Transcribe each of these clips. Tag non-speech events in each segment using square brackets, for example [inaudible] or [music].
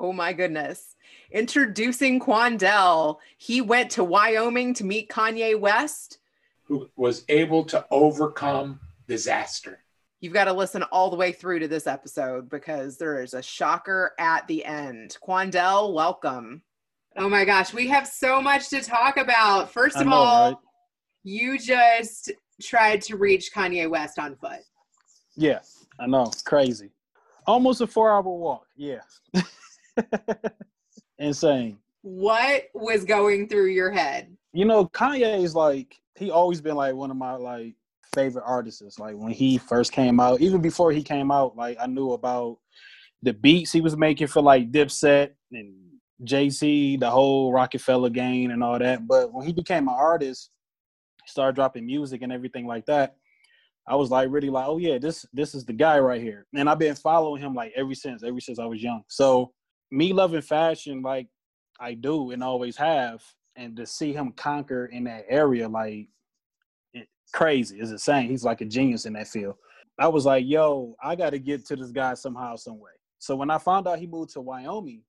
Oh my goodness. Introducing Quandell. He went to Wyoming to meet Kanye West. Who was able to overcome disaster. You've got to listen all the way through to this episode because there is a shocker at the end. Quandell, welcome. Oh my gosh, we have so much to talk about. First I of know, all, right? you just tried to reach Kanye West on foot. Yeah, I know. Crazy. Almost a four hour walk. Yeah. [laughs] [laughs] Insane. What was going through your head? You know, Kanye is like, he always been like one of my like favorite artists. Like when he first came out, even before he came out, like I knew about the beats he was making for like Dipset and Jay-Z, the whole Rockefeller gang and all that. But when he became an artist, started dropping music and everything like that. I was like really like, oh yeah, this this is the guy right here. And I've been following him like ever since, ever since I was young. So me loving fashion like I do and always have, and to see him conquer in that area, like it, crazy. is insane. He's like a genius in that field. I was like, yo, I got to get to this guy somehow, some way. So when I found out he moved to Wyoming,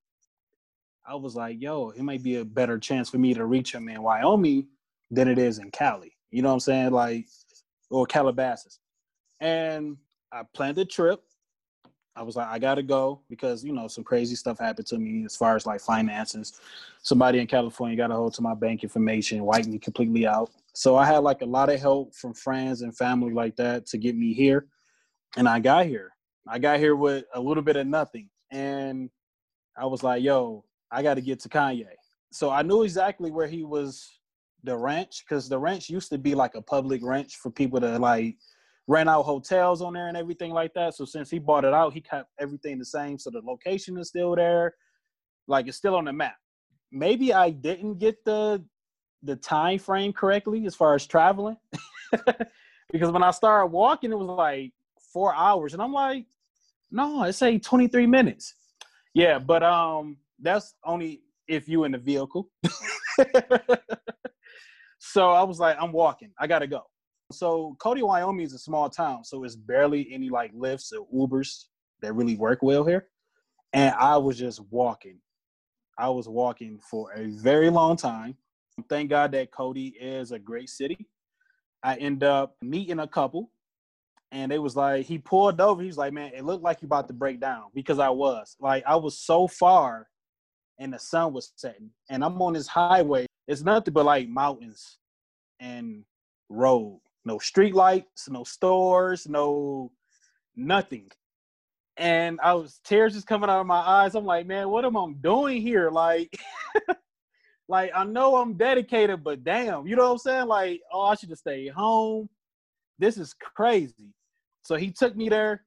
I was like, yo, it might be a better chance for me to reach him in Wyoming than it is in Cali. You know what I'm saying? Like, or Calabasas. And I planned a trip. I was like, I gotta go because you know some crazy stuff happened to me as far as like finances. Somebody in California got a hold to my bank information, wiped me completely out. So I had like a lot of help from friends and family like that to get me here. And I got here. I got here with a little bit of nothing. And I was like, yo, I gotta get to Kanye. So I knew exactly where he was the ranch, because the ranch used to be like a public ranch for people to like rent out hotels on there and everything like that. So since he bought it out, he kept everything the same. So the location is still there. Like it's still on the map. Maybe I didn't get the the time frame correctly as far as traveling. [laughs] because when I started walking, it was like four hours. And I'm like, no, it say 23 minutes. Yeah, but um that's only if you in the vehicle. [laughs] so I was like, I'm walking. I gotta go. So Cody, Wyoming is a small town, so it's barely any like lifts or Ubers that really work well here. And I was just walking. I was walking for a very long time. Thank God that Cody is a great city. I end up meeting a couple, and it was like he pulled over. He was like, "Man, it looked like you about to break down," because I was like, I was so far, and the sun was setting, and I'm on this highway. It's nothing but like mountains and road no street lights, no stores, no nothing. And I was tears just coming out of my eyes. I'm like, man, what am I doing here? Like, [laughs] like I know I'm dedicated, but damn, you know what I'm saying? Like, oh, I should have stayed home. This is crazy. So he took me there.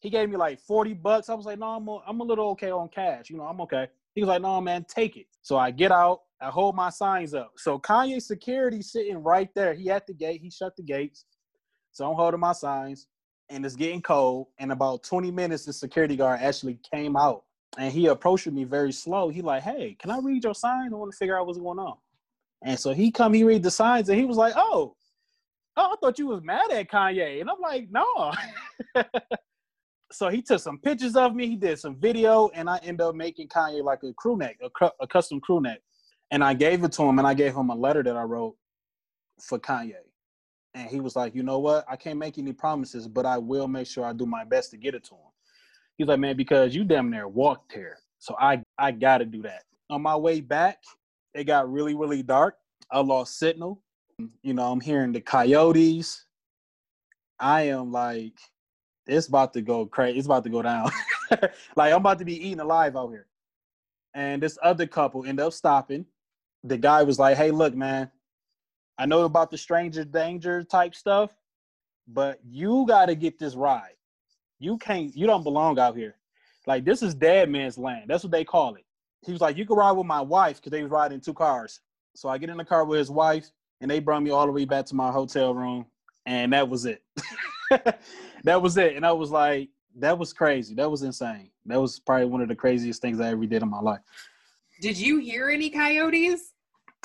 He gave me like 40 bucks. I was like, no, I'm a, I'm a little okay on cash. You know, I'm okay. He was like, no, man, take it. So I get out. I hold my signs up. So Kanye security sitting right there. He at the gate. He shut the gates. So I'm holding my signs, and it's getting cold. And about 20 minutes, the security guard actually came out, and he approached me very slow. He like, "Hey, can I read your signs? I want to figure out what's going on." And so he come, he read the signs, and he was like, "Oh, oh, I thought you was mad at Kanye," and I'm like, "No." [laughs] so he took some pictures of me. He did some video, and I ended up making Kanye like a crew neck, a, a custom crew neck and I gave it to him, and I gave him a letter that I wrote for Kanye. And he was like, you know what? I can't make any promises, but I will make sure I do my best to get it to him. He's like, man, because you damn near walked here, so I I got to do that. On my way back, it got really really dark. I lost signal. You know, I'm hearing the coyotes. I am like, it's about to go crazy. It's about to go down. [laughs] like I'm about to be eaten alive out here. And this other couple ended up stopping the guy was like, "Hey, look, man, I know about the stranger danger type stuff, but you got to get this ride. You can't. You don't belong out here. Like this is dead man's land. That's what they call it. He was like, you can ride with my wife because they was riding two cars. So I get in the car with his wife, and they brought me all the way back to my hotel room, and that was it. [laughs] that was it. And I was like, that was crazy. That was insane. That was probably one of the craziest things I ever did in my life. Did you hear any coyotes?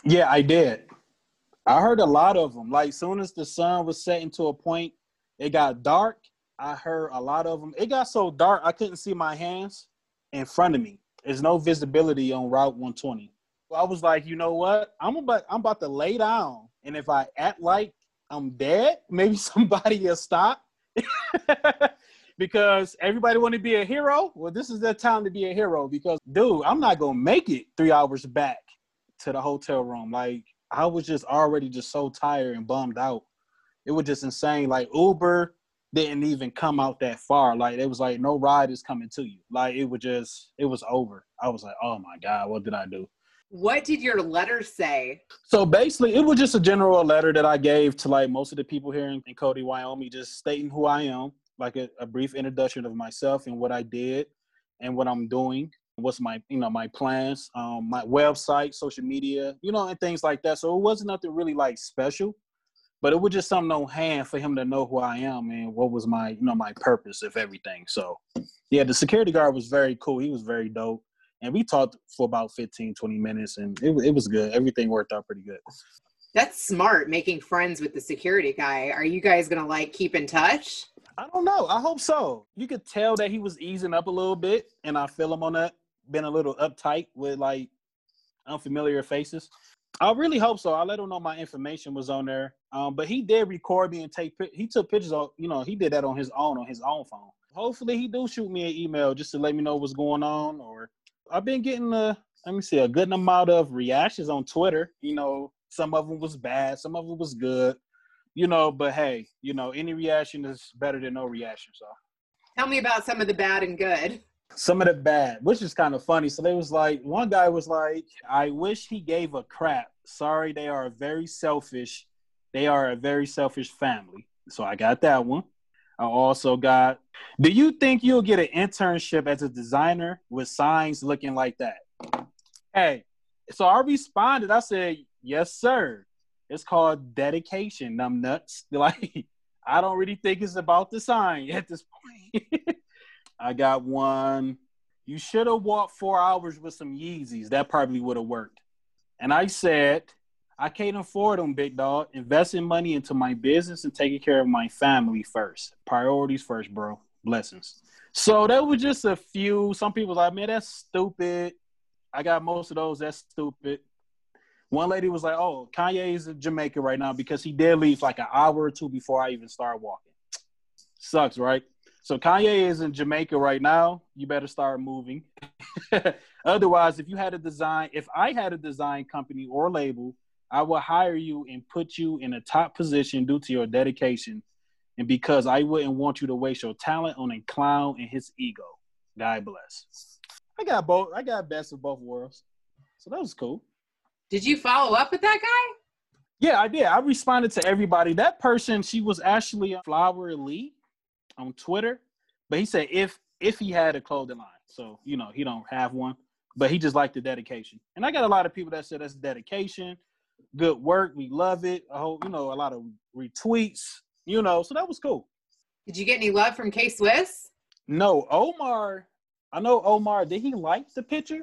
Yeah, I did. I heard a lot of them. Like soon as the sun was setting to a point, it got dark. I heard a lot of them. It got so dark I couldn't see my hands in front of me. There's no visibility on Route 120. I was like, you know what? I'm about I'm about to lay down, and if I act like I'm dead, [laughs] maybe somebody will stop. [laughs] because everybody want to be a hero. Well, this is the time to be a hero because, dude, I'm not gonna make it three hours back to the hotel room. Like I was just already just so tired and bummed out. It was just insane. Like Uber didn't even come out that far. Like it was like no ride is coming to you. Like it was just it was over. I was like, oh my god, what did I do? What did your letter say? So basically, it was just a general letter that I gave to like most of the people here in, in Cody, Wyoming, just stating who I am, like a, a brief introduction of myself and what I did and what I'm doing what's my you know my plans um my website social media you know and things like that. So it wasn't nothing really like special but it was just something on hand for him to know who i am and what was my you know my purpose of everything. So yeah the security guard was very cool. He was very dope. And we talked for about 15 20 minutes and it, it was good. Everything worked out pretty good. That's smart making friends with the security guy. Are you guys gonna like keep in touch I don't know. I hope so. You could tell that he was easing up a little bit, and I feel him on that, been a little uptight with like unfamiliar faces. I really hope so. I let him know my information was on there. Um, but he did record me and take he took pictures of you know he did that on his own on his own phone. Hopefully he do shoot me an email just to let me know what's going on. Or I've been getting a let me see a good amount of reactions on Twitter. You know, some of them was bad, some of them was good you know, but hey, you know, any reaction is better than no reaction. So tell me about some of the bad and good. Some of the bad, which is kind of funny. So they was like, one guy was like, I wish he gave a crap. Sorry, they are very selfish. They are a very selfish family. So I got that one. I also got, do you think you'll get an internship as a designer with signs looking like that? Hey, so I responded. I said, yes, sir. It's called dedication, numb nuts. [laughs] Like, I don't really think it's about the sign at this point. [laughs] I got one. You should have walked four hours with some Yeezys. That probably would have worked. And I said, I can't afford them, big dog. Investing money into my business and taking care of my family first. Priorities first, bro. Blessings. So that was just a few. Some people like, man, that's stupid. I got most of those. That's stupid. One lady was like, "Oh, Kanye is in Jamaica right now because he did leave like an hour or two before I even started walking." Sucks, right? So Kanye is in Jamaica right now. You better start moving. [laughs] Otherwise, if you had a design, if I had a design company or label, I would hire you and put you in a top position due to your dedication, and because I wouldn't want you to waste your talent on a clown and his ego. God bless. I got both. I got best of both worlds, so that was cool. Did you follow up with that guy? Yeah, I did. I responded to everybody. That person, she was actually a Flower Lee on Twitter, but he said if if he had a clothing line, so you know he don't have one, but he just liked the dedication. And I got a lot of people that said that's dedication, good work, we love it. I hope you know a lot of retweets, you know, so that was cool. Did you get any love from K Swiss? No, Omar. I know Omar. Did he like the picture?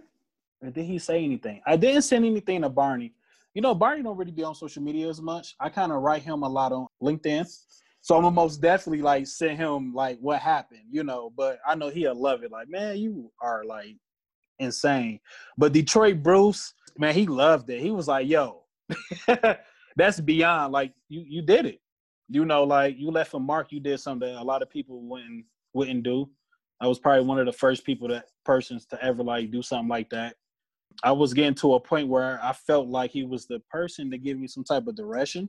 Did he say anything? I didn't send anything to Barney. You know, Barney don't really be on social media as much. I kind of write him a lot on LinkedIn. So I'm gonna most definitely like send him like what happened, you know. But I know he'll love it. Like, man, you are like insane. But Detroit Bruce, man, he loved it. He was like, yo, [laughs] that's beyond. Like, you you did it. You know, like you left a mark. You did something that a lot of people wouldn't wouldn't do. I was probably one of the first people that persons to ever like do something like that. I was getting to a point where I felt like he was the person to give me some type of direction.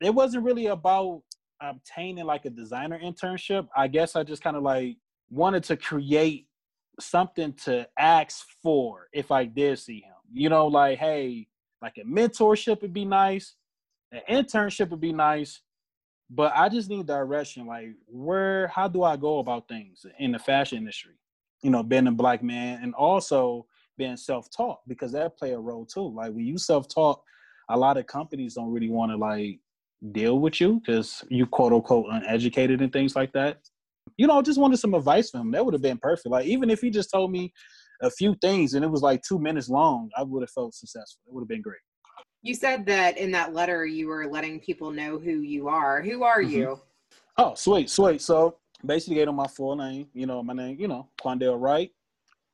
It wasn't really about obtaining like a designer internship. I guess I just kind of like wanted to create something to ask for if I did see him. You know, like, hey, like a mentorship would be nice, an internship would be nice, but I just need direction. Like, where, how do I go about things in the fashion industry? you know, being a black man and also being self-taught because that play a role too. Like when you self-taught, a lot of companies don't really want to like deal with you because you quote unquote uneducated and things like that. You know, I just wanted some advice from him. That would have been perfect. Like even if he just told me a few things and it was like two minutes long, I would have felt successful. It would have been great. You said that in that letter you were letting people know who you are. Who are mm-hmm. you? Oh, sweet, sweet. So basically gave them my full name, you know, my name, you know, Quandell Wright,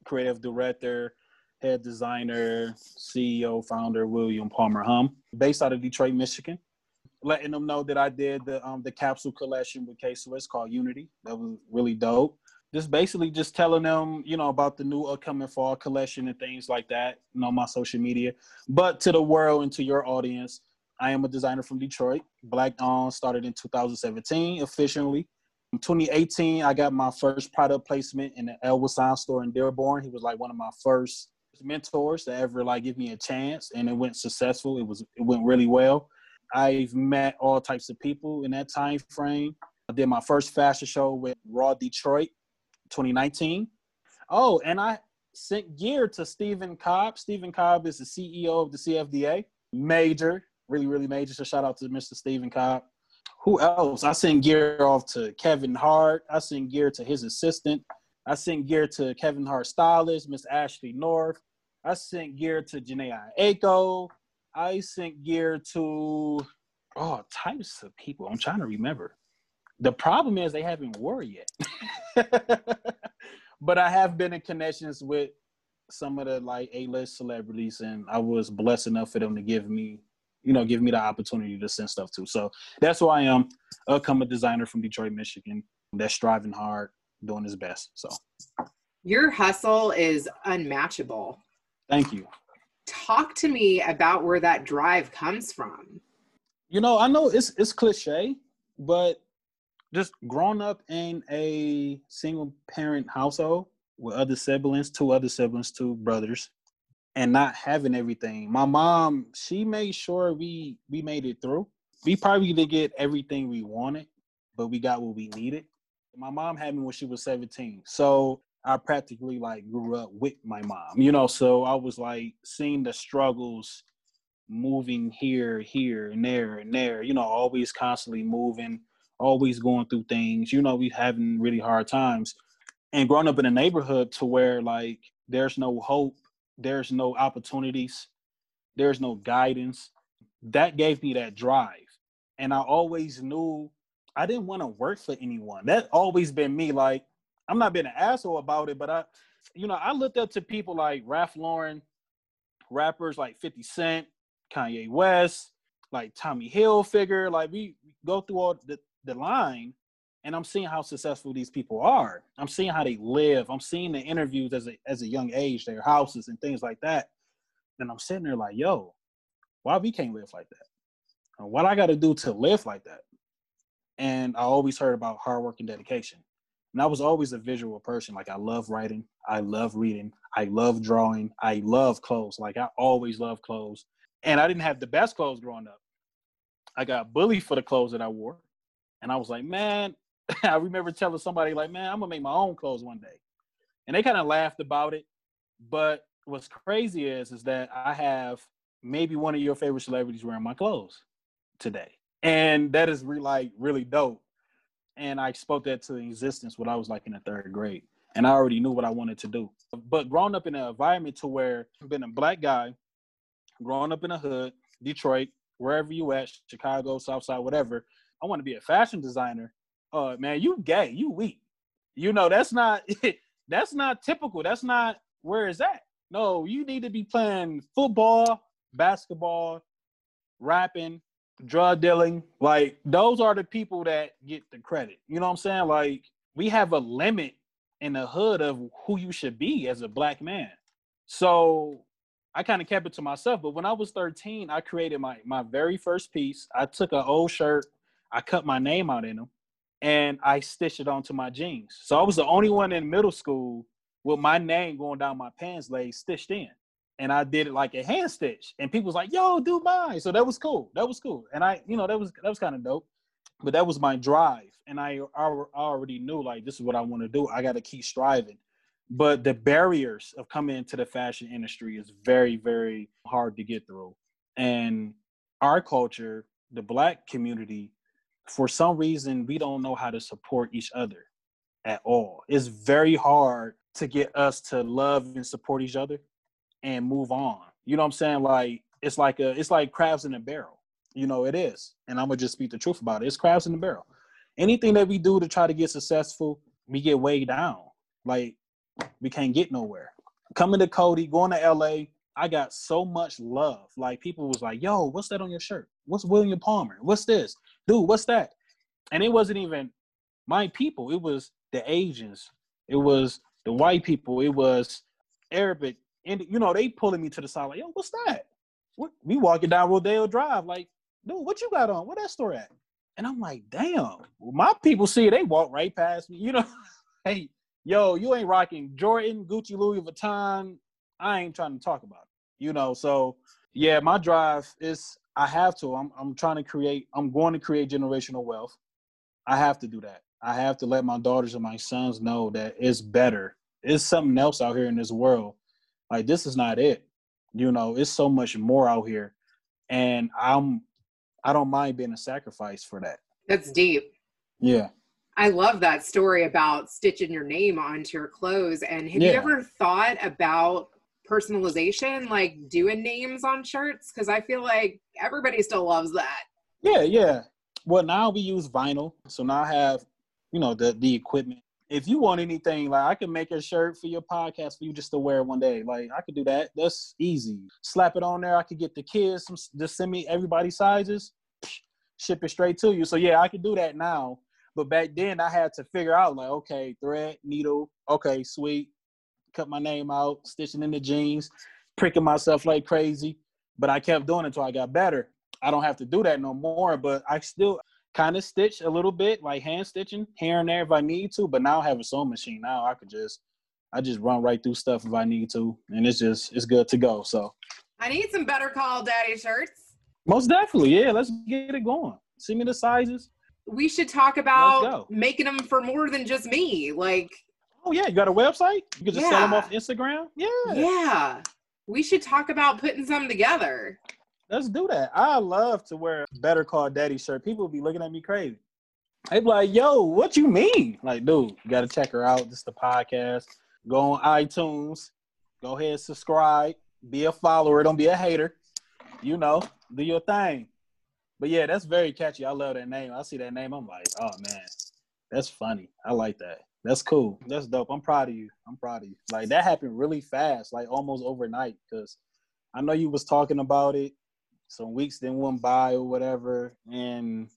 creative director, head designer, CEO, founder, William Palmer Hum, based out of Detroit, Michigan. Letting them know that I did the um, the capsule collection with K Swiss called Unity. That was really dope just basically just telling them, you know, about the new upcoming fall collection and things like that, you know, my social media. But to the world and to your audience, I am a designer from Detroit. Black On started in 2017 officially. In 2018, I got my first product placement in the Elwood Sound store in Dearborn. He was like one of my first mentors to ever like give me a chance, and it went successful. It was it went really well. I've met all types of people in that time frame. I did my first fashion show with Raw Detroit 2019. Oh, and I sent gear to Steven Kolb. Steven Kolb is the CEO of the CFDA. Major, really, really major. So shout out to Mr. Steven Kolb. Who else? I sent gear off to Kevin Hart. I sent gear to his assistant. I sent gear to Kevin Hart stylist, Miss Ashley North. I sent gear to Jhené Aiko. I sent gear to oh types of people. I'm trying to remember. The problem is they haven't wore yet. [laughs] but I have been in connections with some of the like A-list celebrities, and I was blessed enough for them to give me, you know, give me the opportunity to send stuff to. So that's who I am, a coming designer from Detroit, Michigan, that's striving hard, doing his best. So your hustle is unmatchable. Thank you. Talk to me about where that drive comes from. You know, I know it's it's cliche, but just growing up in a single parent household with other siblings, two other siblings, two brothers, and not having everything. My mom, she made sure we we made it through. We probably didn't get everything we wanted, but we got what we needed. My mom had me when she was 17. So I practically like grew up with my mom, you know, so I was like seeing the struggles moving here, here, and there, and there, you know, always constantly moving always going through things. You know, we having really hard times. And growing up in a neighborhood to where like there's no hope, there's no opportunities, there's no guidance. That gave me that drive. And I always knew I didn't want to work for anyone. That always been me. Like, I'm not being an asshole about it, but I, you know, I looked up to people like Ralph Lauren, rappers like 50 Cent, Kanye West, like Tommy Hilfiger. Like we go through all the the line and I'm seeing how successful these people are. I'm seeing how they live. I'm seeing the interviews as a as a young age, their houses and things like that. And I'm sitting there like, yo, why we can't live like that? What I got to do to live like that? And I always heard about hard work and dedication. And I was always a visual person. Like I love writing, I love reading, I love drawing, I love clothes. Like I always love clothes. And I didn't have the best clothes growing up. I got bullied for the clothes that I wore. And I was like, man, [laughs] I remember telling somebody like, man, I'm gonna make my own clothes one day. And they kind of laughed about it. But what's crazy is is that I have maybe one of your favorite celebrities wearing my clothes today. And that is really like really dope. And I spoke that to existence when I was like in the third grade. And I already knew what I wanted to do. But growing up in an environment to where I've been a black guy, growing up in a hood, Detroit, wherever you at, Chicago, Southside, whatever, I want to be a fashion designer. Uh, man, you gay, you weak. You know that's not [laughs] that's not typical. That's not where is that. No, you need to be playing football, basketball, rapping, drug dealing. Like those are the people that get the credit. You know what I'm saying? Like we have a limit in the hood of who you should be as a black man. So I kind of kept it to myself. But when I was 13, I created my my very first piece. I took an old shirt I cut my name out in them and I stitched it onto my jeans. So I was the only one in middle school with my name going down my pants leg stitched in. And I did it like a hand stitch. And people was like, yo, do mine. So that was cool. That was cool. And I, you know, that was that was kind of dope. But that was my drive. And I, I already knew like this is what I want to do. I gotta keep striving. but the barriers of coming into the fashion industry is very, very hard to get through. And our culture, the black community, for some reason, we don't know how to support each other at all. It's very hard to get us to love and support each other and move on. You know what I'm saying? Like it's like a it's like crabs in a barrel. You know, it is. And I'm gonna just speak the truth about it. It's crabs in the barrel. Anything that we do to try to get successful, we get weighed down. Like we can't get nowhere. Coming to Cody, going to LA, I got so much love. Like people was like, "Yo, what's that on your shirt? What's William Palmer? What's this, dude? What's that?" And it wasn't even my people. It was the Asians. It was the white people. It was Arabic. And you know, they pulling me to the side like, "Yo, what's that?" What, we walking down Rodeo Drive like, "Dude, what you got on? Where that store at?" And I'm like, "Damn, well, my people see it. They walk right past me. You know, [laughs] hey." yo, you ain't rocking Jordan, Gucci, Louis Vuitton. I ain't trying to talk about it. You know, so yeah, my drive is I have to. I'm I'm trying to create, I'm going to create generational wealth. I have to do that. I have to let my daughters and my sons know that it's better. It's something else out here in this world. Like this is not it. You know, it's so much more out here. And I'm I don't mind being a sacrifice for that. That's deep. Yeah. I love that story about stitching your name onto your clothes. And have yeah. you ever thought about personalization, like doing names on shirts? Because I feel like everybody still loves that. Yeah, yeah. Well, now we use vinyl, so now I have, you know, the the equipment. If you want anything, like I can make a shirt for your podcast for you just to wear one day. Like I could do that. That's easy. Slap it on there. I could get the kids some. Just send me everybody's sizes. [sniffs] Ship it straight to you. So yeah, I could do that now but back then I had to figure out like, okay, thread, needle, okay, sweet. Cut my name out, stitching in the jeans, pricking myself like crazy. But I kept doing it until I got better. I don't have to do that no more, but I still kind of stitch a little bit, like hand stitching here and there if I need to. But now I have a sewing machine. Now I could just I just run right through stuff if I need to, and it's just it's good to go. So I need some better call daddy shirts. Most definitely, yeah. Let's get it going. Send me the sizes we should talk about making them for more than just me. Like, oh yeah, you got a website? You can just yeah. sell them off Instagram. Yeah, yeah. We should talk about putting some together. Let's do that. I love to wear Better Call Daddy shirt. People be looking at me crazy. They be like, "Yo, what you mean?" Like, dude, you got to check her out. This is the podcast. Go on iTunes. Go ahead, subscribe. Be a follower. Don't be a hater. You know, do your thing. But yeah, that's very catchy. I love that name. I see that name. I'm like, oh man, that's funny. I like that. That's cool. That's dope. I'm proud of you. I'm proud of you. Like that happened really fast, like almost overnight. Cause I know you was talking about it. Some weeks then went by or whatever, and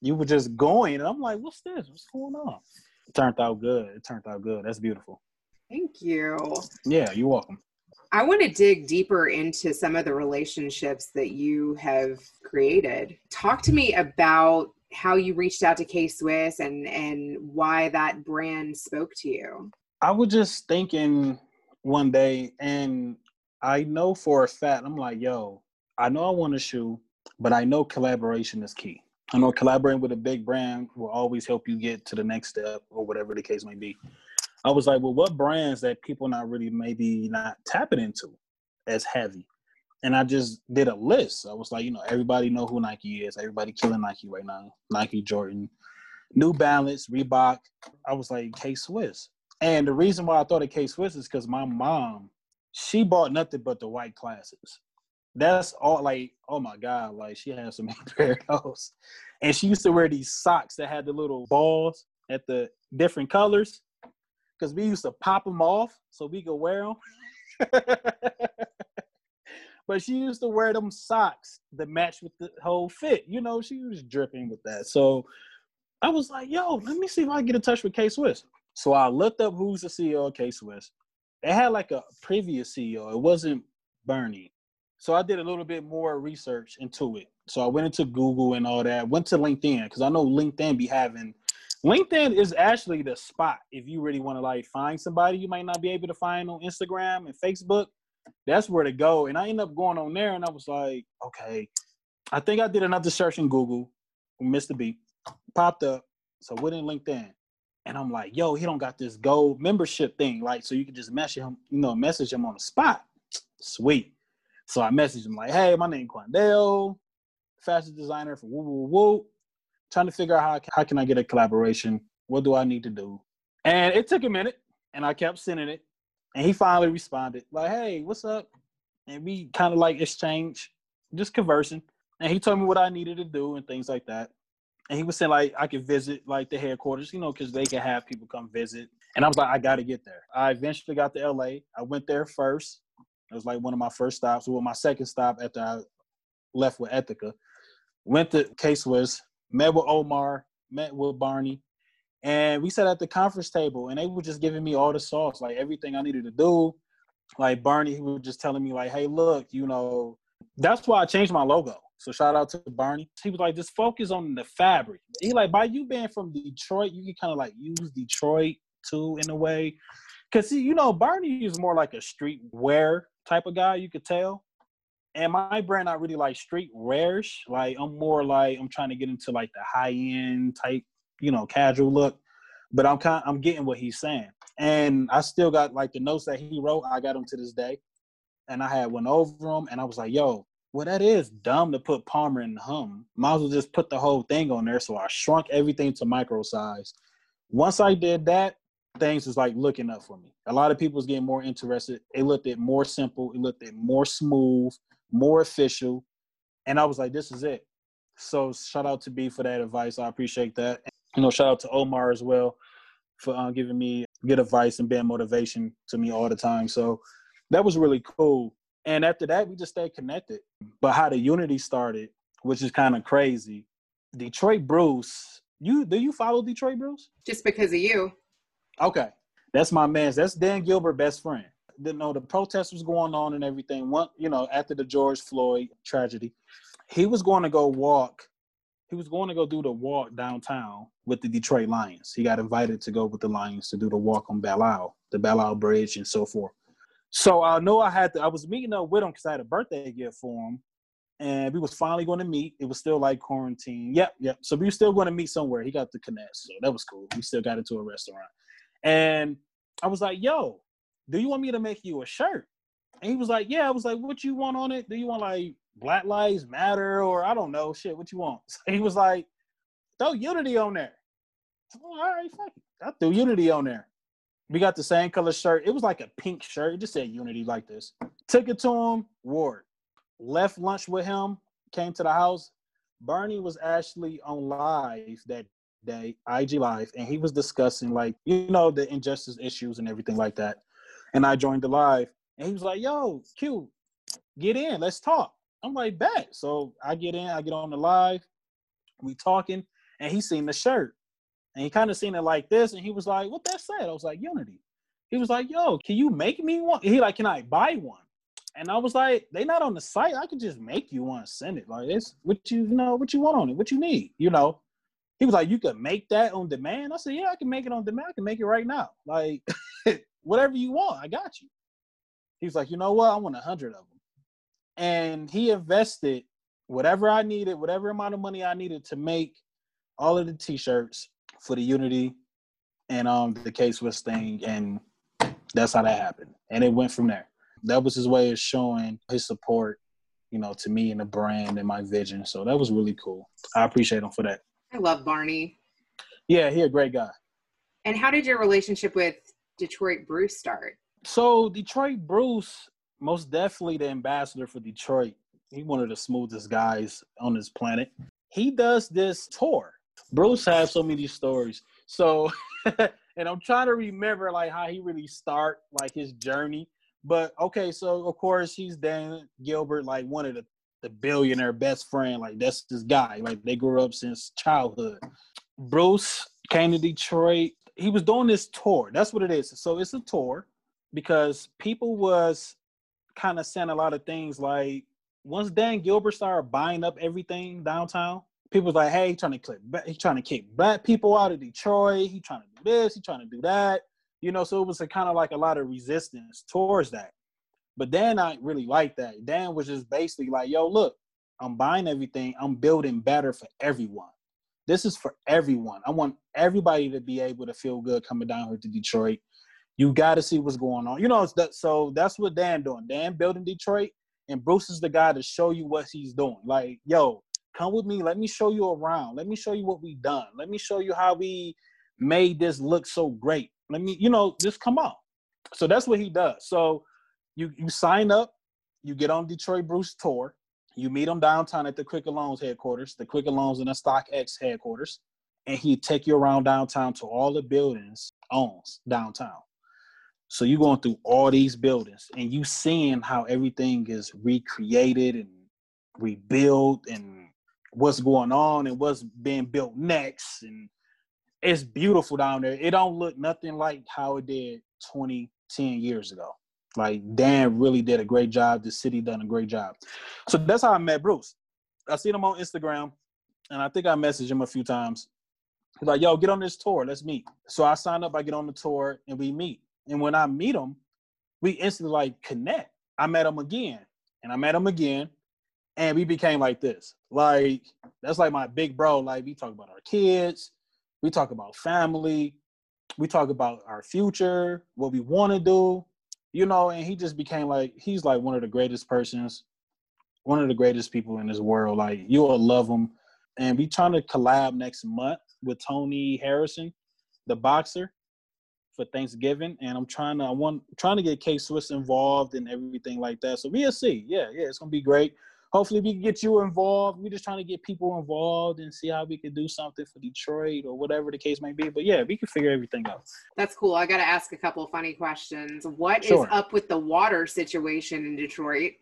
you were just going. And I'm like, what's this? What's going on? It turned out good. It turned out good. That's beautiful. Thank you. Yeah, you're welcome. I want to dig deeper into some of the relationships that you have created. Talk to me about how you reached out to K Swiss and and why that brand spoke to you. I was just thinking one day, and I know for a fact, I'm like, yo, I know I want a shoe, but I know collaboration is key. I know collaborating with a big brand will always help you get to the next step or whatever the case may be. I was like, well, what brands that people not really maybe not tapping into as heavy? And I just did a list. I was like, you know, everybody know who Nike is. Everybody killing Nike right now. Nike, Jordan, New Balance, Reebok. I was like, K Swiss. And the reason why I thought of K Swiss is because my mom, she bought nothing but the white classics. That's all like, oh my God, like she has some pair of those. And she used to wear these socks that had the little balls at the different colors because we used to pop them off so we could wear them. [laughs] but she used to wear them socks that match with the whole fit. You know, she was dripping with that. So I was like, yo, let me see if I can get in touch with K Swiss. So I looked up who's the CEO of K Swiss. They had like a previous CEO. It wasn't Barney. So I did a little bit more research into it. So I went into Google and all that. Went to LinkedIn because I know LinkedIn be having LinkedIn is actually the spot if you really want to like find somebody you might not be able to find on Instagram and Facebook. That's where to go. And I ended up going on there and I was like, okay, I think I did another search in Google, Mr. B, popped up. So went in LinkedIn. And I'm like, yo, he don't got this gold membership thing, like so you can just message him, you know, message him on the spot. Sweet. So I messaged him like, hey, my name Quandale, fashion designer for Woo Woo Woo. Trying to figure out how, how can I get a collaboration? What do I need to do? And it took a minute, and I kept sending it. And he finally responded, like, hey, what's up? And we kind of like exchange, just conversing. And he told me what I needed to do and things like that. And he was saying like I could visit like the headquarters, you know, because they could have people come visit. And I was like, I got to get there. I eventually got to LA. I went there first. It was like one of my first stops. Well, my second stop after I left with Ethika. Went to K Swiss, met with Omar, met with Barney, and we sat at the conference table and they were just giving me all the sauce, like everything I needed to do. Like Barney, he was just telling me, like, hey, look, you know, that's why I changed my logo. So shout out to Barney. He was like, just focus on the fabric. He like, by you being from Detroit, you can kind of like use Detroit too in a way. Cause see, you know, Barney is more like a street wear type of guy, you could tell. And my brand I really like street wearish. Like I'm more like I'm trying to get into like the high end type, you know, casual look. But I'm kind I'm getting what he's saying. And I still got like the notes that he wrote, I got them to this day. And I had one over them and I was like, yo, well, that is dumb to put Palmer and Hum. Might as well just put the whole thing on there. So I shrunk everything to micro size. Once I did that, things is like looking up for me. A lot of people was getting more interested. It looked at more simple. It looked at more smooth, more official. And I was like, this is it. So shout out to B for that advice. I appreciate that. And, You know, shout out to Omar as well for uh, giving me good advice and being motivation to me all the time. So that was really cool. And after that, we just stayed connected. But how the unity started, which is kind of crazy. Detroit Bruce, you do you follow Detroit Bruce? Just because of you. Okay, that's my man's. That's Dan Gilbert, best friend. You know the protest was going on and everything. One, you know, after the George Floyd tragedy, he was going to go walk. He was going to go do the walk downtown with the Detroit Lions. He got invited to go with the Lions to do the walk on Belle Isle, the Belle Isle Bridge, and so forth. So I know I had to. I was meeting up with him because I had a birthday gift for him, and we was finally going to meet. It was still like quarantine. Yep, yep. So we were still going to meet somewhere. He got the connect, so that was cool. We still got into a restaurant. And I was like, yo, do you want me to make you a shirt? And he was like, yeah. I was like, what you want on it? Do you want like Black Lives Matter or I don't know, shit, what you want? [laughs] So he was like, throw Unity on there. All right, fuck it. I threw Unity on there. We got the same color shirt. It was like a pink shirt. It just said Unity like this. Took it to him, wore it. Left lunch with him, came to the house. Barney was actually on live that day, IG Live, and he was discussing like you know the injustice issues and everything like that. And I joined the live, and he was like, "Yo, Q, get in, let's talk." I'm like, "Bet." So I get in, I get on the live, we talking, and he seen the shirt, and he kind of seen it like this, and he was like, "What that said?" I was like, "Unity." He was like, "Yo, can you make me one?" He like, "Can I buy one?" And I was like, "They not on the site. I could just make you one, send it. Like, it's what you, you know, what you want on it, what you need, you know." He was like, "You could make that on demand." I said, "Yeah, I can make it on demand. I can make it right now. Like, [laughs] whatever you want, I got you." He was like, "You know what? I want a hundred of them," and he invested whatever I needed, whatever amount of money I needed to make all of the T-shirts for the Unity and um the K Swiss thing, and that's how that happened. And it went from there. That was his way of showing his support, you know, to me and the brand and my vision. So that was really cool. I appreciate him for that. I love Barney. Yeah, he a great guy. And how did your relationship with Detroit Bruce start? So Detroit Bruce, most definitely the ambassador for Detroit. He one of the smoothest guys on this planet. He does this tour. Bruce has so many stories. So [laughs] and I'm trying to remember like how he really start like his journey. But okay, so of course he's Dan Gilbert, like one of the the billionaire best friend. Like that's this guy. Like they grew up since childhood. Bruce came to Detroit. He was doing this tour. That's what it is. So it's a tour because people was kind of saying a lot of things like once Dan Gilbert started buying up everything downtown, people was like, "Hey, he trying to click, he trying to kick black people out of Detroit. He trying to do this. He trying to do that." You know, so it was a kind of like a lot of resistance towards that. But Dan I really like that. Dan was just basically like, "Yo, look, I'm buying everything. I'm building better for everyone." This is for everyone. I want everybody to be able to feel good coming down here to Detroit. You got to see what's going on. You know, that, so that's what Dan doing. Dan building Detroit, and Bruce is the guy to show you what he's doing. Like, yo, come with me. Let me show you around. Let me show you what we done. Let me show you how we made this look so great. Let me, you know, just come on. So that's what he does. So you you sign up, you get on Detroit Bruce tour, you meet him downtown at the Quicken Loans headquarters, the Quicken Loans and the StockX headquarters, and he take you around downtown to all the buildings owns downtown. So you going through all these buildings and you seeing how everything is recreated and rebuilt and what's going on and what's being built next and it's beautiful down there. It don't look nothing like how it did 20, 10 years ago. Like Dan really did a great job. The city done a great job. So that's how I met Bruce. I seen him on Instagram, and I think I messaged him a few times. He's like, "Yo, get on this tour. Let's meet." So I signed up. I get on the tour, and we meet. And when I meet him, we instantly like connect. I met him again, and I met him again, and we became like this. Like that's like my big bro. Like we talk about our kids, we talk about family, we talk about our future, what we want to do, you know, and he just became like he's like one of the greatest persons, one of the greatest people in this world. Like you'll love him. And we trying to collab next month with Tony Harrison, the boxer, for Thanksgiving. And I'm trying to I want trying to get K Swiss involved and everything like that. So we'll see. Yeah, yeah, it's gonna be great hopefully we can get you involved. We're just trying to get people involved and see how we can do something for Detroit or whatever the case may be. But yeah, we can figure everything out. That's cool. I got to ask a couple funny questions. What sure. is up with the water situation in Detroit?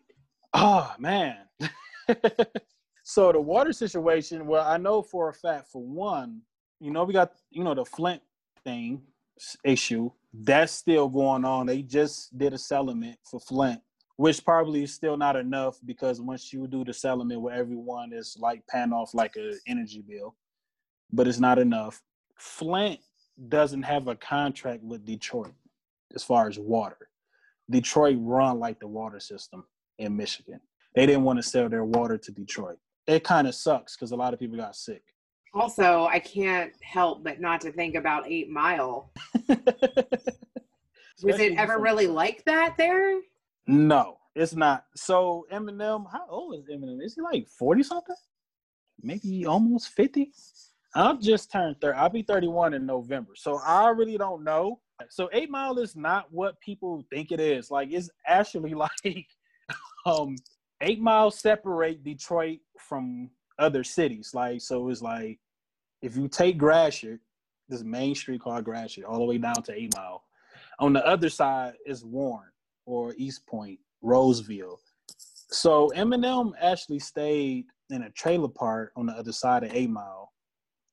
Oh man. [laughs] so the water situation, well, I know for a fact, for one, you know, we got you know the Flint thing issue that's still going on. They just did a settlement for Flint which probably is still not enough because once you do the settlement where everyone is like paying off like a energy bill, but it's not enough. Flint doesn't have a contract with Detroit as far as water. Detroit run like the water system in Michigan. They didn't want to sell their water to Detroit. It kind of sucks because a lot of people got sick. Also, I can't help but not to think about Eight Mile. [laughs] Was it ever really like that there? No, it's not. So Eminem, how old is Eminem? Is he like forty something? Maybe almost fifty. I'll just turn 30. I'll be 31 in November. So I really don't know. So eight mile is not what people think it is. Like it's actually [laughs] like um eight miles separate Detroit from other cities. Like so it's like if you take Gratiot, this main street called Gratiot, all the way down to eight mile. On the other side is Warren or Eastpointe, Roseville. So Eminem actually stayed in a trailer park on the other side of Eight Mile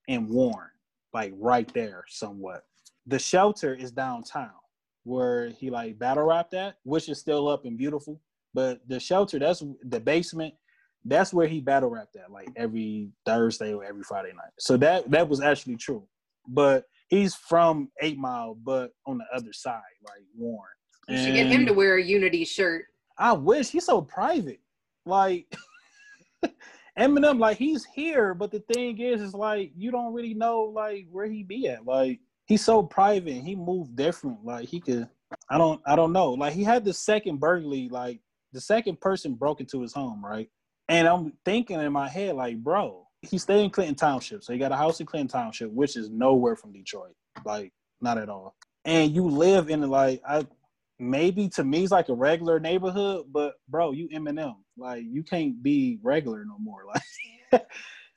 in Warren, like right there somewhat. The shelter is downtown where he like battle rapped at, which is still up and beautiful. But the shelter, that's the basement, that's where he battle rapped at, like every Thursday or every Friday night. So that that was actually true. But he's from Eight Mile, but on the other side, like Warren. You should get him to wear a Unity shirt. I wish he's so private. Like [laughs] Eminem, like he's here, but the thing is, is like you don't really know like where he be at. Like he's so private. He moved different. Like he could. I don't. I don't know. Like he had the second burglary. Like the second person broke into his home, right? And I'm thinking in my head, like, bro, he stayed in Clinton Township, so he got a house in Clinton Township, which is nowhere from Detroit, like not at all. And you live in like I maybe to me it's like a regular neighborhood, but bro, you Eminem. Like you can't be regular no more. [laughs] Like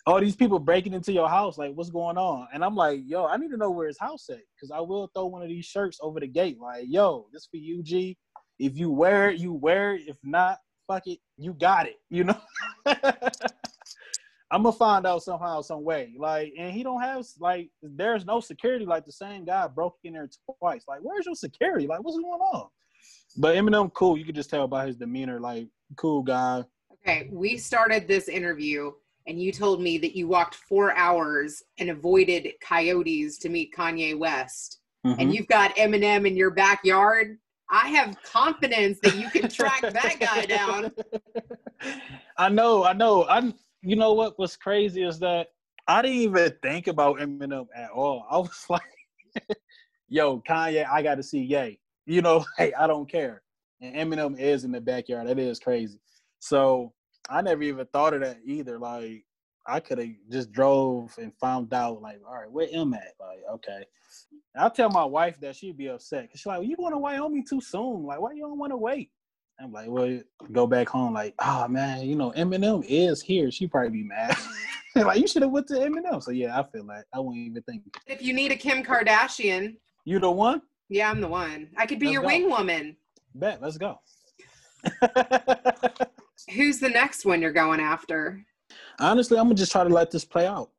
all these people breaking into your house, like what's going on? And I'm like, yo, I need to know where his house at, because I will throw one of these shirts over the gate. Like, yo, this for you, G. If you wear it, you wear it. If not, fuck it, you got it. You know. [laughs] I'm gonna find out somehow, some way. Like, and he don't have like, there's no security. Like the same guy broke in there twice. Like, where's your security? Like, what's going on? But Eminem, cool. You could just tell by his demeanor, like, cool guy. Okay, we started this interview, and you told me that you walked four hours and avoided coyotes to meet Kanye West, mm-hmm. and you've got Eminem in your backyard. I have confidence that you can track that guy down. [laughs] I know, I know. I'm you know what was crazy is that I didn't even think about Eminem at all. I was [laughs] like, yo, Kanye, I got to see Ye. You know, [laughs] hey, I don't care. And Eminem is in the backyard. That is crazy. So I never even thought of that either. Like, I could have just drove and found out, like, all right, where am at? Like, okay. I'll tell my wife that she'd be upset. Cause she's like, well, you going to Wyoming too soon. Like, why you don't want to wait? I'm like, well, go back home. Like, oh man, you know, Eminem is here. She probably be mad. [laughs] like, you should have went to Eminem. So yeah, I feel like I won't even think. If you need a Kim Kardashian, you the one. Yeah, I'm the one. I could be let's your go. wing woman. Bet. Let's go. [laughs] Who's the next one you're going after? Honestly, I'm gonna just try to let this play out.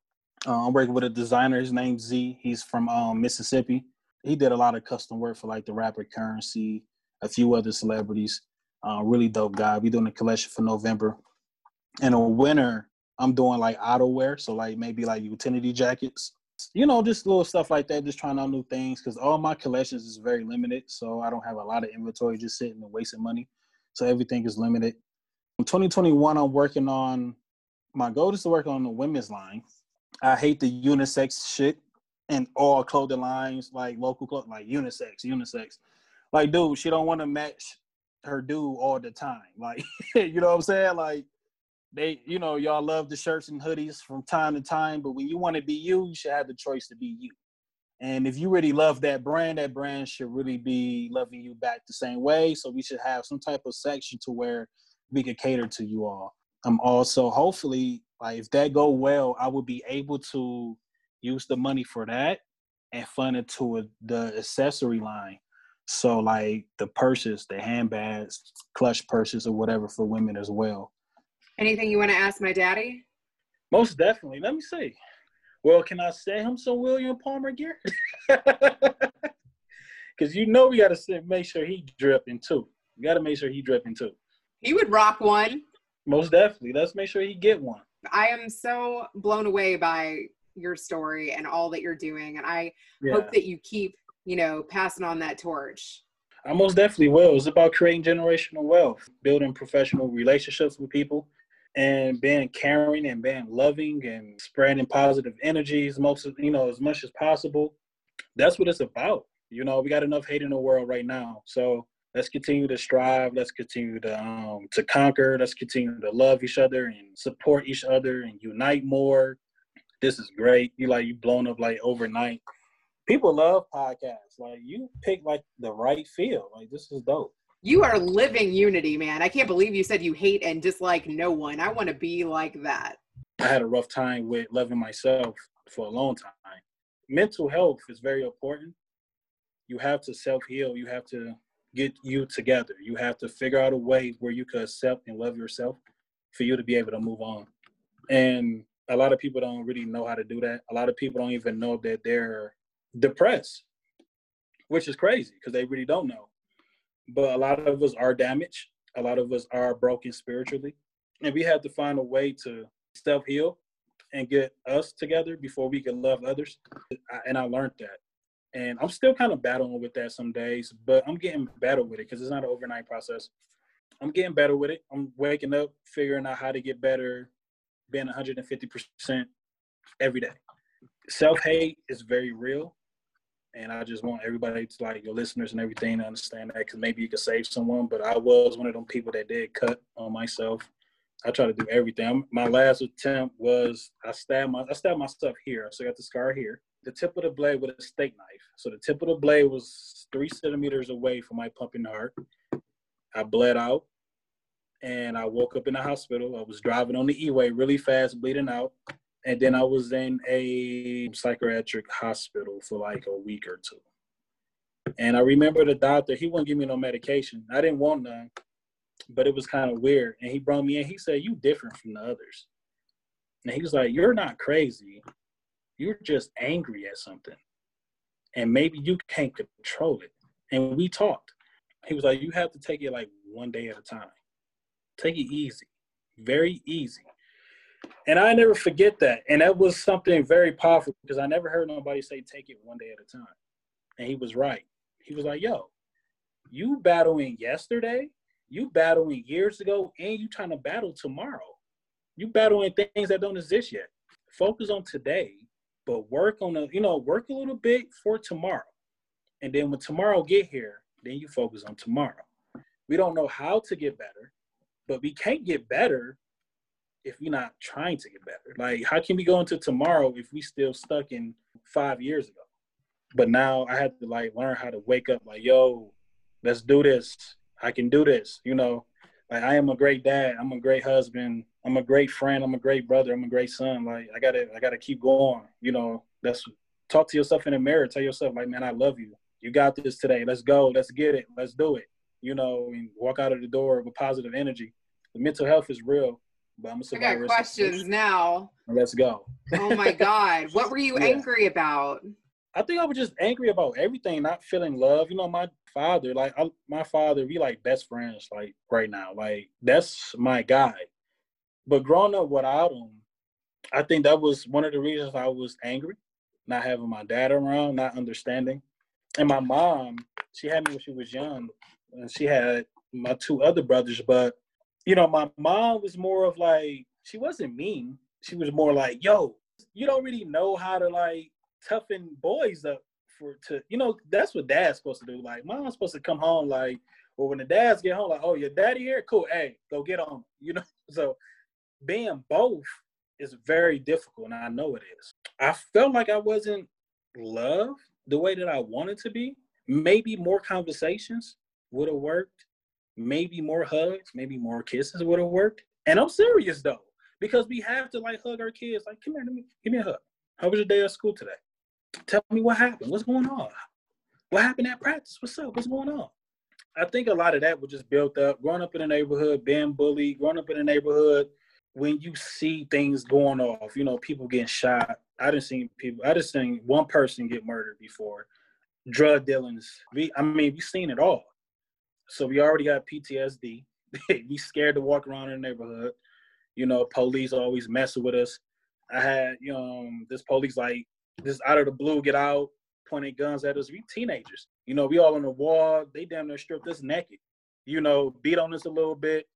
Uh, I'm working with a designer. His name's Z. He's from um, Mississippi. He did a lot of custom work for like the rapper Curren$y, a few other celebrities. Uh, really dope guy. We doing a collection for November. And a winter, I'm doing like outerwear, so like maybe like utility jackets, you know, just little stuff like that. Just trying out new things because all my collections is very limited, so I don't have a lot of inventory just sitting and wasting money. So everything is limited. In 2021, I'm working on my goal is to work on the women's line. I hate the unisex shit and all clothing lines, like local clothing, like unisex, unisex. Like, dude, she don't want to match her dude all the time. [laughs] Like, you know what I'm saying? Like, they, you know, y'all love the shirts and hoodies from time to time, but when you want to be you, you should have the choice to be you. And if you really love that brand, that brand should really be loving you back the same way. So we should have some type of section to where we could cater to you all. I'm also, hopefully, like if that go well, I would be able to use the money for that and fund it to a, the accessory line. So like the purses, the handbags, clutch purses, or whatever for women as well. Anything you want to ask my daddy? Most definitely. Let me see. Well, can I send him some William Palmer gear? [laughs] Because you know we got to make sure he dripping too. We got to make sure he dripping too. He would rock one. Most definitely. Let's make sure he get one. I am so blown away by your story and all that you're doing, and I yeah. hope that you keep, you know, passing on that torch. I most definitely will. It's about creating generational wealth, building professional relationships with people, and being caring and being loving and spreading positive energies most you know as much as possible. That's what it's about. You know we got enough hate in the world right now. So let's continue to strive. Let's continue to um to conquer. Let's continue to love each other and support each other and unite more. This is great. You like you blown up like overnight people love podcasts like you pick like the right field like this is dope you are living unity, man. I can't believe you said you hate and dislike no one. I want to be like that. I had a rough time with loving myself for a long time. Mental health is very important. You have to self heal. You have to get you together. You have to figure out a way where you can accept and love yourself for you to be able to move on. And a lot of people don't really know how to do that. A lot of people don't even know that they're depressed, which is crazy because they really don't know but a lot of us are damaged. A lot of us are broken spiritually. And we have to find a way to self heal and get us together before we can love others. And I learned that. And I'm still kind of battling with that some days, but I'm getting better with it because it's not an overnight process. I'm getting better with it. I'm waking up, figuring out how to get better, being 150% every day. Self hate is very real and I just want everybody to like your listeners and everything to understand that because maybe you could save someone. But I was one of them people that did cut on myself. I try to do everything. My last attempt was I stabbed my I stabbed myself here, so I got the scar here. The tip of the blade with a steak knife. So the tip of the blade was three centimeters away from my pumping heart. I bled out, and I woke up in the hospital. I was driving on the E-way really fast, bleeding out and then I was in a psychiatric hospital for like a week or two. And I remember the doctor, he wouldn't give me no medication. I didn't want none, but it was kind of weird. And he brought me in. He said, You different from the others. And he was like, You're not crazy. You're just angry at something. And maybe you can't control it. And we talked. He was like, You have to take it like one day at a time. Take it easy, very easy. And I never forget that. And that was something very powerful because I never heard nobody say take it one day at a time. And he was right. He was like, yo, you battling yesterday, you battling years ago, and you trying to battle tomorrow. You battling things that don't exist yet. focus on today, but work on the, you know, work a little bit for tomorrow. And then when tomorrow get here, then you focus on tomorrow. We don't know how to get better, but we can't get better if we're not trying to get better. Like, how can we go into tomorrow if we still stuck in five years ago? But now I had to like learn how to wake up like, yo, let's do this. I can do this. You know, like I am a great dad. I'm a great husband. I'm a great friend. I'm a great brother. I'm a great son. Like I gotta, I gotta keep going. You know, that's talk to yourself in the mirror. Tell yourself like, man, I love you. You got this today. Let's go. Let's get it. Let's do it. You know, and walk out of the door with positive energy. The mental health is real. But I'm a I got questions now. Let's go. Oh my [laughs] God. What were you yeah. angry about? I think I was just angry about everything, not feeling love. You know, my father, like I, my father, we like best friends, like right now. Like that's my guy. But growing up without him, I think that was one of the reasons I was angry, not having my dad around, not understanding. And my mom, she had me when she was young, and she had my two other brothers. But you know, my mom was more of like she wasn't mean. She was more like, "Yo, you don't really know how to like toughen boys up for to you know that's what dad's supposed to do. Like mom's supposed to come home like, or when the dads get home, like, oh your daddy here, cool, hey, go get on. [laughs] You know, so being both is very difficult, and I know it is. I felt like I wasn't loved the way that I wanted to be. Maybe more conversations would have worked. Maybe more hugs, maybe more kisses would have worked. And I'm serious though, because we have to like hug our kids. Like, come here, let me give me a hug. How was your day at school today? Tell me what happened. What's going on? What happened at practice? What's up? What's going on? I think a lot of that was just built up. Growing up in a neighborhood, being bullied, growing up in a neighborhood, when you see things going off, you know, people getting shot. I didn't see people. I just seen one person get murdered before. Drug dealings. We, I mean, we've seen it all. So we already got PTSD. [laughs] we scared to walk around in the neighborhood. You know, police always messing with us. I had, you know, um, this police like just out of the blue get out, pointing guns at us. We teenagers. You know, we all on the wall. They damn near stripped us naked. You know, beat on us a little bit.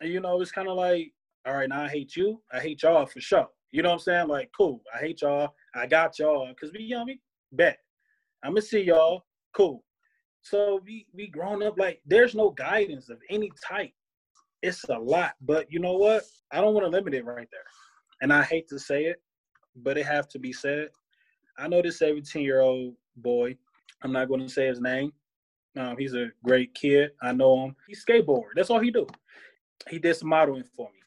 And you know, it's kind of like, all right, now I hate you. I hate y'all for sure. You know what I'm saying? Like, cool. I hate y'all. I got y'all. Cause we we bet. I'm gonna see y'all. Cool. So we we grown up like there's no guidance of any type. It's a lot, but you know what? I don't want to limit it right there. And I hate to say it, but it have to be said. I know this 17 year old boy. I'm not going to say his name. Um, he's a great kid. I know him. He skateboard. That's all he do. He did some modeling for me.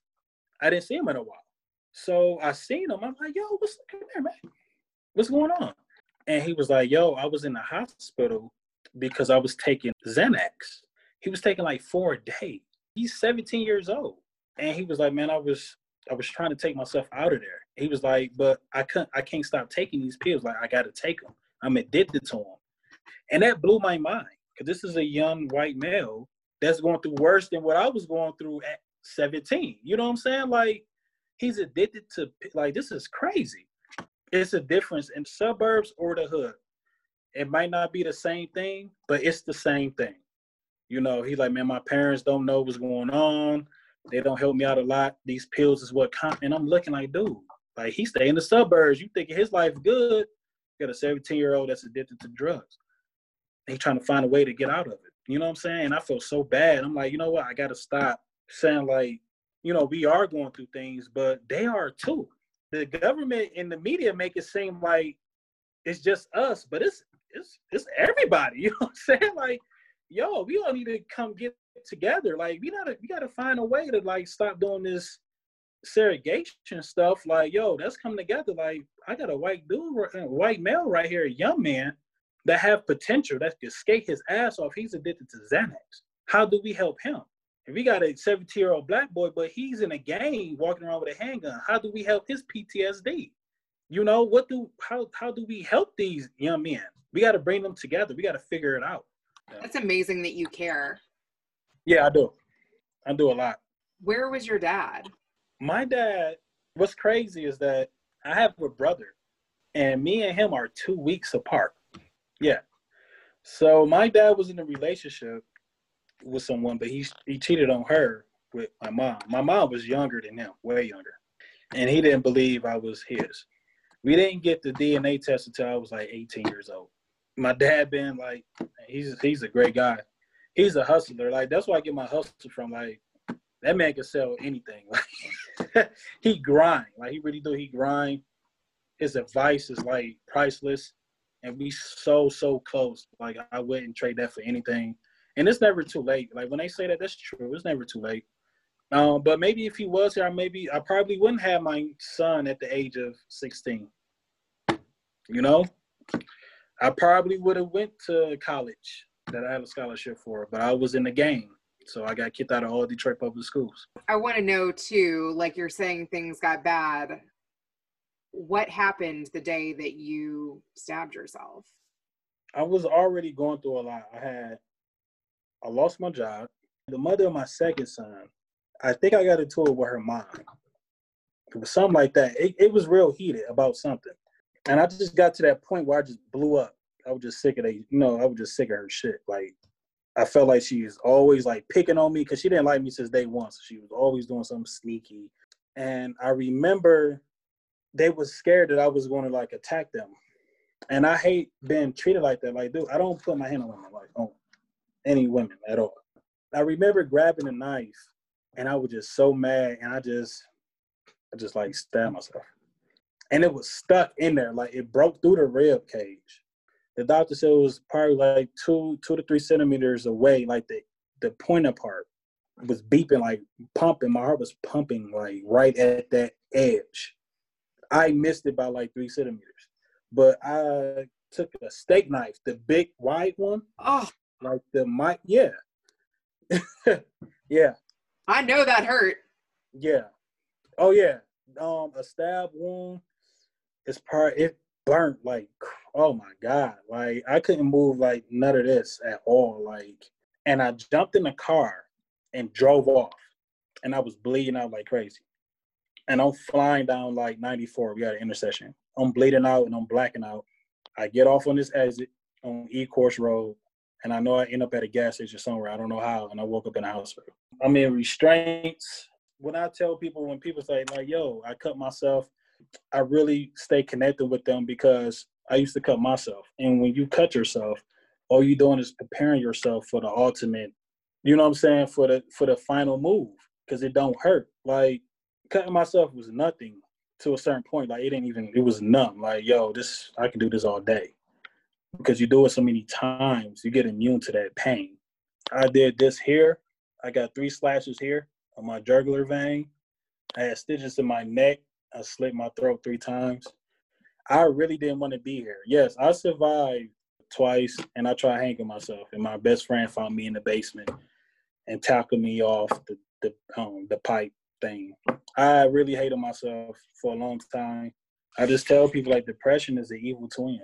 I didn't see him in a while. So I seen him. I'm like, yo, what's come here, man? What's going on? And he was like, yo, I was in the hospital because I was taking Xanax. He was taking like four a day. He's 17 years old. And he was like, man, I was I was trying to take myself out of there. He was like, but I couldn't, I can't stop taking these pills. Like I got to take them. I'm addicted to them. And that blew my mind because this is a young white male that's going through worse than what I was going through at 17. You know what I'm saying? Like he's addicted to, like, this is crazy. It's a difference in suburbs or the hood. It might not be the same thing, but it's the same thing. You know, he's like, man, my parents don't know what's going on. They don't help me out a lot. These pills is what count. And I'm looking like, dude, like he stay in the suburbs. You thinking his life good? Got a 17 year old that's addicted to drugs. He trying to find a way to get out of it. You know what I'm saying? I feel so bad. I'm like, you know what? I got to stop saying like, you know, we are going through things, but they are too. The government and the media make it seem like it's just us, but it's it's it's everybody. [laughs] You know what I'm saying? Like, yo, we all need to come get together. Like we gotta we gotta find a way to like stop doing this segregation stuff. Like yo, let's come together. Like I got a white dude, a uh, white male right here, a young man that have potential that could skate his ass off. He's addicted to Xanax. How do we help him? If we got a 17 year old black boy, but he's in a gang walking around with a handgun, how do we help his PTSD? You know, what do how how do we help these young men? We got to bring them together. We got to figure it out. That's amazing that you care. Yeah, I do. I do a lot. Where was your dad? My dad, what's crazy is that I have a brother, and me and him are two weeks apart. Yeah. So my dad was in a relationship with someone, but he he cheated on her with my mom. My mom was younger than him, way younger. and he didn't believe I was his. We didn't get the DNA test until I was like 18 years old. My dad been like, he's he's a great guy. He's a hustler. Like that's where I get my hustle from. Like that man can sell anything. [laughs] Like he grind. Like he really do. He grind. His advice is like priceless, and we so so close. Like I wouldn't trade that for anything. And it's never too late. Like when they say that, that's true. It's never too late. Um, but maybe if he was here, I maybe I probably wouldn't have my son at the age of 16. You know, I probably would have went to college that I had a scholarship for, but I was in the game. So I got kicked out of all Detroit public schools. I want to know too, like you're saying things got bad. What happened the day that you stabbed yourself? I was already going through a lot. I had, I lost my job. The mother of my second son, I think I got into it with her mom. It was something like that. It, it was real heated about something. And I just got to that point where I just blew up. I was just sick of that. You know, I was just sick of her shit. Like, I felt like she was always like picking on me because she didn't like me since day one. So she was always doing something sneaky. And I remember they was scared that I was going to like attack them. And I hate being treated like that. Like, dude, I don't put my hand on women, like on any women at all. I remember grabbing a knife and I was just so mad and I just I just like stabbed myself. And it was stuck in there, like it broke through the rib cage the doctor said it was probably like two two to three centimeters away, like the the pointer part was beeping, like pumping. My heart was pumping, like right at that edge. I missed it by like three centimeters, but I took a steak knife, the big wide one. Oh, like the mic, yeah, [laughs] yeah. I know that hurt. Yeah. Oh yeah. Um, a stab wound is part. It burnt like oh my god like i couldn't move like none of this at all like and i jumped in the car and drove off and i was bleeding out like crazy and i'm flying down like 94 we got an intersection i'm bleeding out and i'm blacking out i get off on this exit on ecorse road and i know i end up at a gas station somewhere i don't know how and i woke up in a hospital i'm in restraints when i tell people when people say like yo i cut myself I really stay connected with them because I used to cut myself. And when you cut yourself, all you're doing is preparing yourself for the ultimate, you know what I'm saying, for the for the final move. Cause it don't hurt. Like cutting myself was nothing to a certain point. Like it didn't even it was numb. Like, yo, this I can do this all day. Because you do it so many times, you get immune to that pain. I did this here. I got three slashes here on my jugular vein. I had stitches in my neck I slit my throat three times. I really didn't want to be here. Yes, I survived twice and I tried hanging myself. And my best friend found me in the basement and tackled me off the the um the pipe thing. I really hated myself for a long time. I just tell people like depression is an evil twin.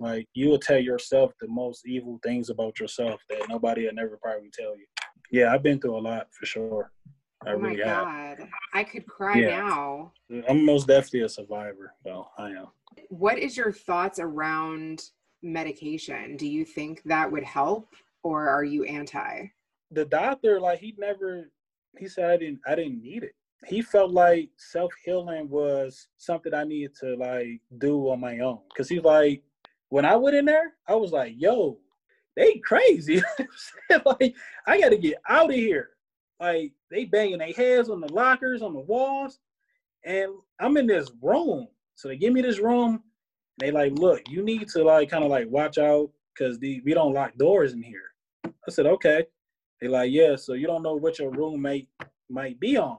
Like you will tell yourself the most evil things about yourself that nobody will never probably tell you. Yeah, I've been through a lot for sure. I oh my really god, have. I could cry Yeah. now. I'm most definitely a survivor. Well, I am. What is your thoughts around medication? Do you think that would help, or are you anti? The doctor, like, he never. He said I didn't. I didn't need it. He felt like self healing was something I needed to like do on my own. Cause he's like, when I went in there, I was like, yo, they crazy. [laughs] like, I got to get out of here. Like, they banging their heads on the lockers, on the walls, and I'm in this room. So they give me this room. They like, look, you need to like kind of like watch out because we don't lock doors in here. I said, okay. They like, yeah. So you don't know what your roommate might be on.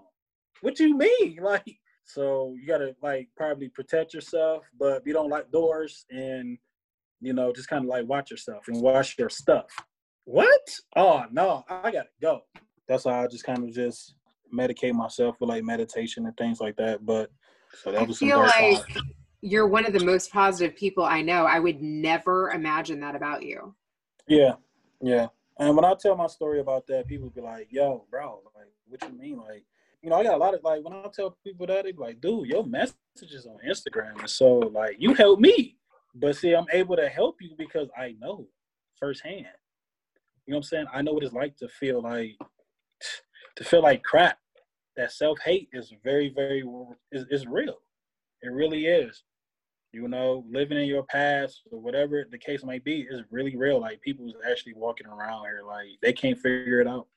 What you mean? [laughs] Like, so you gotta like probably protect yourself, but you don't lock doors and you know just kind of like watch yourself and watch your stuff. What? Oh no, I gotta go. That's how I just kind of just medicate myself with like meditation and things like that. But so that I was some feel like times. you're one of the most positive people I know. I would never imagine that about you. Yeah, yeah. And when I tell my story about that, people be like, "Yo, bro, like, what you mean? Like, you know, I got a lot of like when I tell people that, they be like, dude, your messages on Instagram and so like you help me, but see, I'm able to help you because I know firsthand. You know what I'm saying? I know what it's like to feel like to feel like crap. that self hate is very, very is, is real. It really is. You know, living in your past or whatever the case might be is really real. Like people's actually walking around here like they can't figure it out.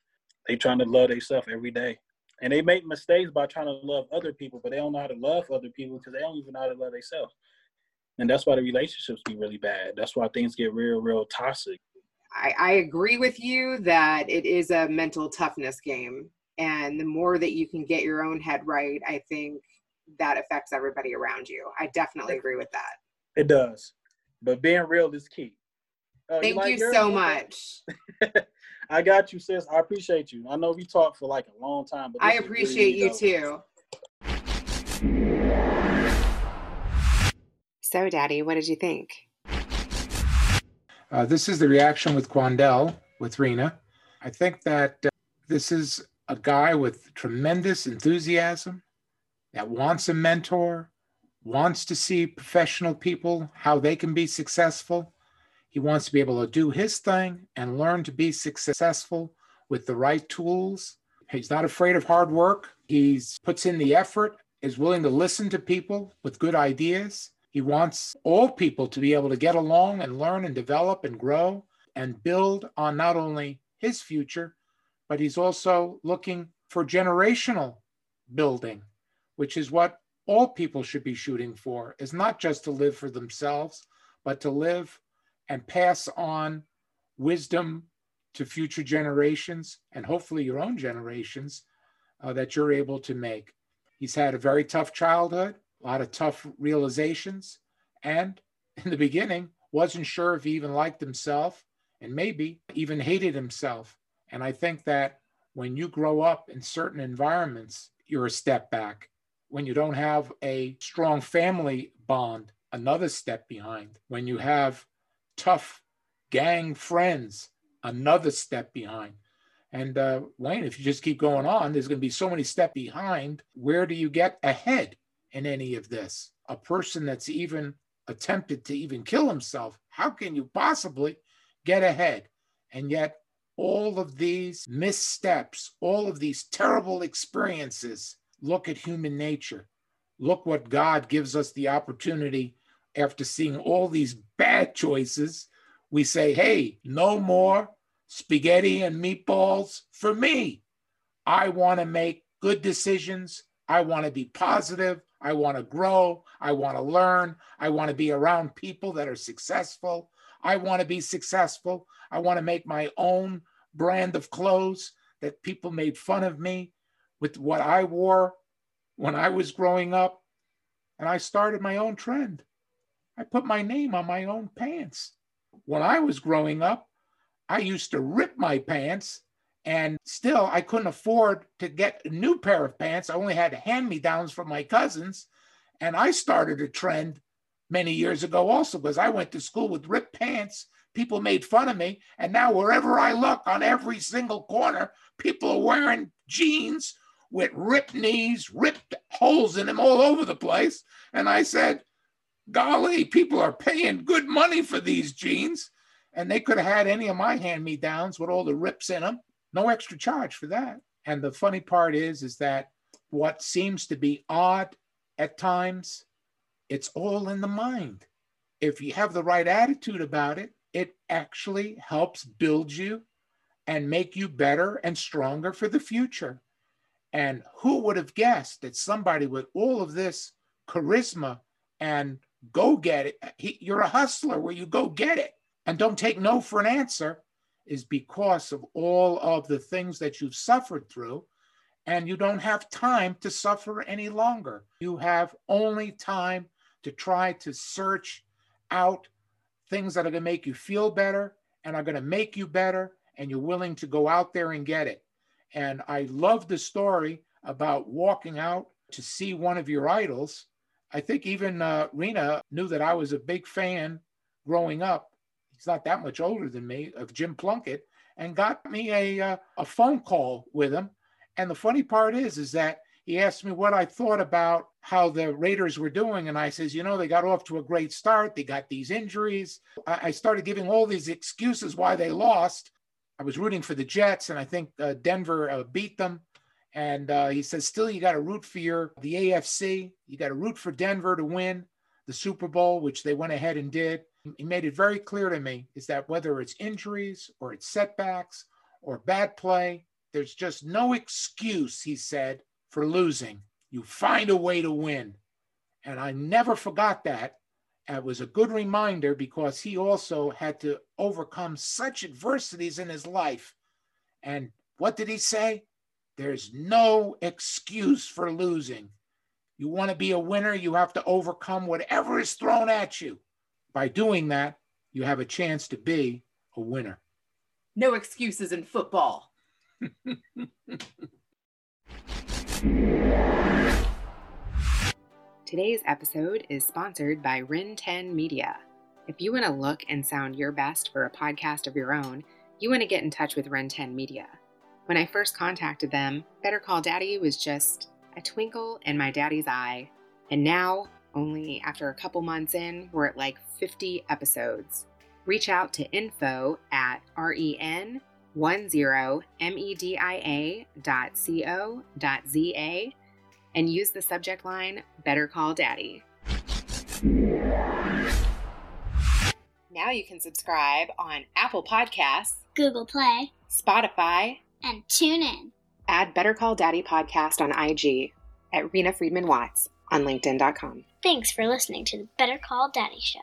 They trying to love themselves every day. And they make mistakes by trying to love other people, but they don't know how to love other people because they don't even know how to love themselves. And that's why the relationships be really bad. That's why things get real, real toxic. I, I agree with you that it is a mental toughness game. And the more that you can get your own head right, I think that affects everybody around you. I definitely agree with that. It does. But being real is key. Uh, Thank you, like you so much. [laughs] I got you, sis. I appreciate you. I know we talked for like a long time, but I appreciate really you too. So, Daddy, what did you think? Uh, this is the reaction with Quandel, with Rena. I think that uh, this is a guy with tremendous enthusiasm that wants a mentor, wants to see professional people, how they can be successful. He wants to be able to do his thing and learn to be successful with the right tools. He's not afraid of hard work. He puts in the effort, is willing to listen to people with good ideas. He wants all people to be able to get along and learn and develop and grow and build on not only his future, but he's also looking for generational building, which is what all people should be shooting for, is not just to live for themselves, but to live and pass on wisdom to future generations and hopefully your own generations uh, that you're able to make. He's had a very tough childhood a lot of tough realizations, and in the beginning, wasn't sure if he even liked himself and maybe even hated himself. And I think that when you grow up in certain environments, you're a step back. When you don't have a strong family bond, another step behind. When you have tough gang friends, another step behind. And uh, Wayne, if you just keep going on, there's going to be so many steps behind. Where do you get ahead? In any of this. A person that's even attempted to even kill himself, how can you possibly get ahead? And yet, all of these missteps, all of these terrible experiences, look at human nature. Look what God gives us the opportunity after seeing all these bad choices. We say, hey, no more spaghetti and meatballs for me. I want to make good decisions. I want to be positive. I want to grow. I want to learn. I want to be around people that are successful. I want to be successful. I want to make my own brand of clothes that people made fun of me with what I wore when I was growing up. And I started my own trend. I put my name on my own pants. When I was growing up, I used to rip my pants and still, I couldn't afford to get a new pair of pants. I only had hand me downs from my cousins. And I started a trend many years ago also because I went to school with ripped pants. People made fun of me. And now, wherever I look on every single corner, people are wearing jeans with ripped knees, ripped holes in them all over the place. And I said, golly, people are paying good money for these jeans. And they could have had any of my hand me downs with all the rips in them no extra charge for that. And the funny part is, is that what seems to be odd at times, it's all in the mind. If you have the right attitude about it, it actually helps build you and make you better and stronger for the future. And who would have guessed that somebody with all of this charisma and go get it, he, you're a hustler where you go get it and don't take no for an answer is because of all of the things that you've suffered through, and you don't have time to suffer any longer. You have only time to try to search out things that are going to make you feel better and are going to make you better, and you're willing to go out there and get it. And I love the story about walking out to see one of your idols. I think even uh, Rena knew that I was a big fan growing up he's not that much older than me, of Jim Plunkett, and got me a, uh, a phone call with him. And the funny part is, is that he asked me what I thought about how the Raiders were doing. And I says, you know, they got off to a great start. They got these injuries. I, I started giving all these excuses why they lost. I was rooting for the Jets, and I think uh, Denver uh, beat them. And uh, he says, still, you got to root for your the AFC. You got to root for Denver to win the Super Bowl, which they went ahead and did. He made it very clear to me is that whether it's injuries or it's setbacks or bad play, there's just no excuse, he said, for losing. You find a way to win. And I never forgot that. It was a good reminder because he also had to overcome such adversities in his life. And what did he say? There's no excuse for losing. You want to be a winner, you have to overcome whatever is thrown at you. By doing that, you have a chance to be a winner. No excuses in football. Today's episode is sponsored by Rin 10 Media. If you want to look and sound your best for a podcast of your own, you want to get in touch with Rin 10 Media. When I first contacted them, Better Call Daddy was just a twinkle in my daddy's eye. And now, only after a couple months in, we're at like 50 episodes. Reach out to info at ren10media dot co dot za and use the subject line Better Call Daddy. Now you can subscribe on Apple Podcasts, Google Play, Spotify, and tune in. add Better Call Daddy podcast on IG at Rena Friedman Watts on LinkedIn.com. Thanks for listening to the Better Call Daddy Show.